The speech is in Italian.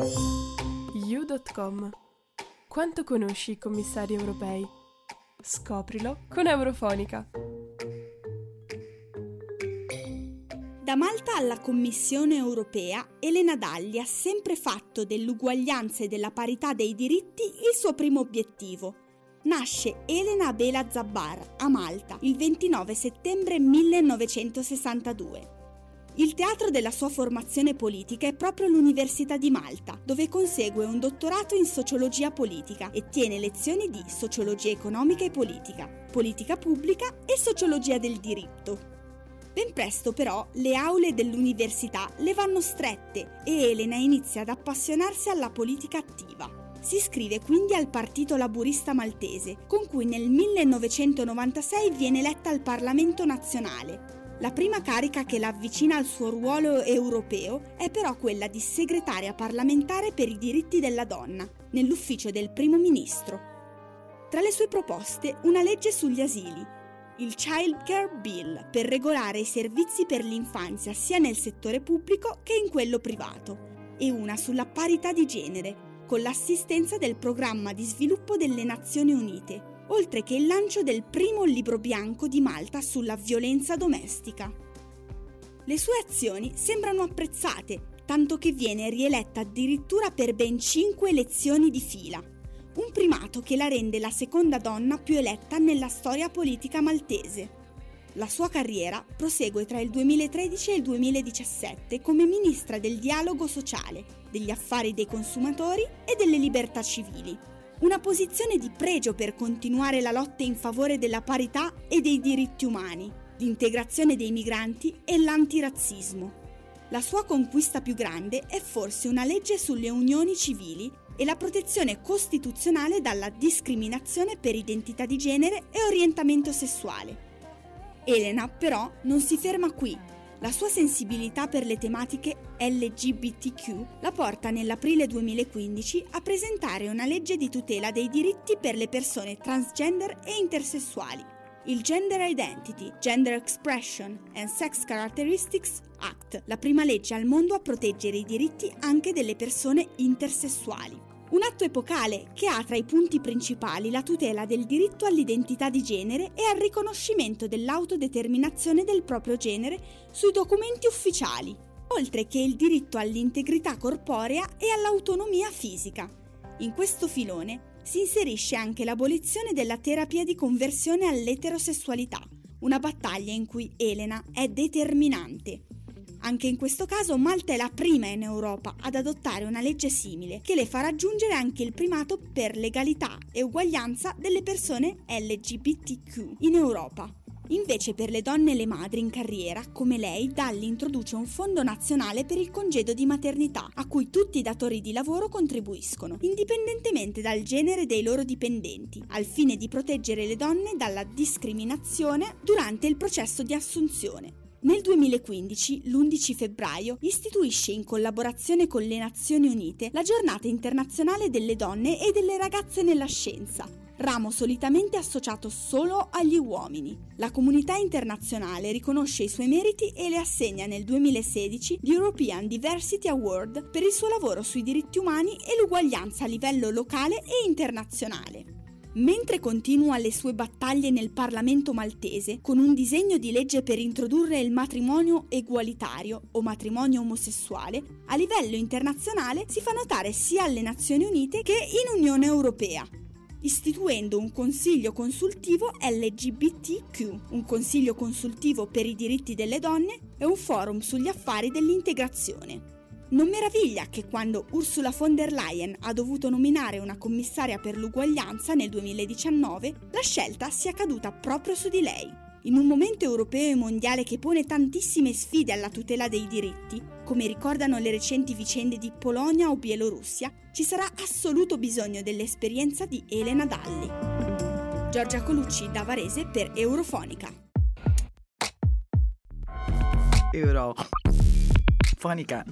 You.com Quanto conosci i commissari europei? Scoprilo con Eurofonica. Da Malta alla Commissione europea, Elena Dalli ha sempre fatto dell'uguaglianza e della parità dei diritti il suo primo obiettivo. Nasce Elena Bela Zabbar a Malta il 29 settembre 1962. Il teatro della sua formazione politica è proprio l'Università di Malta, dove consegue un dottorato in sociologia politica e tiene lezioni di sociologia economica e politica, politica pubblica e sociologia del diritto. Ben presto però le aule dell'università le vanno strette e Elena inizia ad appassionarsi alla politica attiva. Si iscrive quindi al Partito Laburista Maltese, con cui nel 1996 viene eletta al Parlamento nazionale. La prima carica che la avvicina al suo ruolo europeo è però quella di segretaria parlamentare per i diritti della donna, nell'ufficio del primo ministro. Tra le sue proposte una legge sugli asili, il Child Care Bill per regolare i servizi per l'infanzia sia nel settore pubblico che in quello privato e una sulla parità di genere con l'assistenza del programma di sviluppo delle Nazioni Unite, oltre che il lancio del primo libro bianco di Malta sulla violenza domestica. Le sue azioni sembrano apprezzate, tanto che viene rieletta addirittura per ben 5 elezioni di fila un primato che la rende la seconda donna più eletta nella storia politica maltese. La sua carriera prosegue tra il 2013 e il 2017 come ministra del dialogo sociale, degli affari dei consumatori e delle libertà civili. Una posizione di pregio per continuare la lotta in favore della parità e dei diritti umani, l'integrazione dei migranti e l'antirazzismo. La sua conquista più grande è forse una legge sulle unioni civili e la protezione costituzionale dalla discriminazione per identità di genere e orientamento sessuale. Elena però non si ferma qui. La sua sensibilità per le tematiche LGBTQ la porta nell'aprile 2015 a presentare una legge di tutela dei diritti per le persone transgender e intersessuali, il Gender Identity, Gender Expression and Sex Characteristics Act, la prima legge al mondo a proteggere i diritti anche delle persone intersessuali. Un atto epocale che ha tra i punti principali la tutela del diritto all'identità di genere e al riconoscimento dell'autodeterminazione del proprio genere sui documenti ufficiali, oltre che il diritto all'integrità corporea e all'autonomia fisica. In questo filone si inserisce anche l'abolizione della terapia di conversione all'eterosessualità, una battaglia in cui Elena è determinante. Anche in questo caso Malta è la prima in Europa ad adottare una legge simile che le fa raggiungere anche il primato per legalità e uguaglianza delle persone LGBTQ in Europa. Invece per le donne e le madri in carriera, come lei, Dalli introduce un fondo nazionale per il congedo di maternità, a cui tutti i datori di lavoro contribuiscono, indipendentemente dal genere dei loro dipendenti, al fine di proteggere le donne dalla discriminazione durante il processo di assunzione. Nel 2015, l'11 febbraio, istituisce in collaborazione con le Nazioni Unite la Giornata internazionale delle donne e delle ragazze nella scienza, ramo solitamente associato solo agli uomini. La comunità internazionale riconosce i suoi meriti e le assegna nel 2016 l'European Diversity Award per il suo lavoro sui diritti umani e l'uguaglianza a livello locale e internazionale. Mentre continua le sue battaglie nel Parlamento maltese con un disegno di legge per introdurre il matrimonio egualitario o matrimonio omosessuale, a livello internazionale si fa notare sia alle Nazioni Unite che in Unione Europea, istituendo un consiglio consultivo LGBTQ, un consiglio consultivo per i diritti delle donne e un forum sugli affari dell'integrazione. Non meraviglia che quando Ursula von der Leyen ha dovuto nominare una commissaria per l'uguaglianza nel 2019, la scelta sia caduta proprio su di lei. In un momento europeo e mondiale che pone tantissime sfide alla tutela dei diritti, come ricordano le recenti vicende di Polonia o Bielorussia, ci sarà assoluto bisogno dell'esperienza di Elena Dalli. Giorgia Colucci da Varese per Eurofonica. Eurofonica.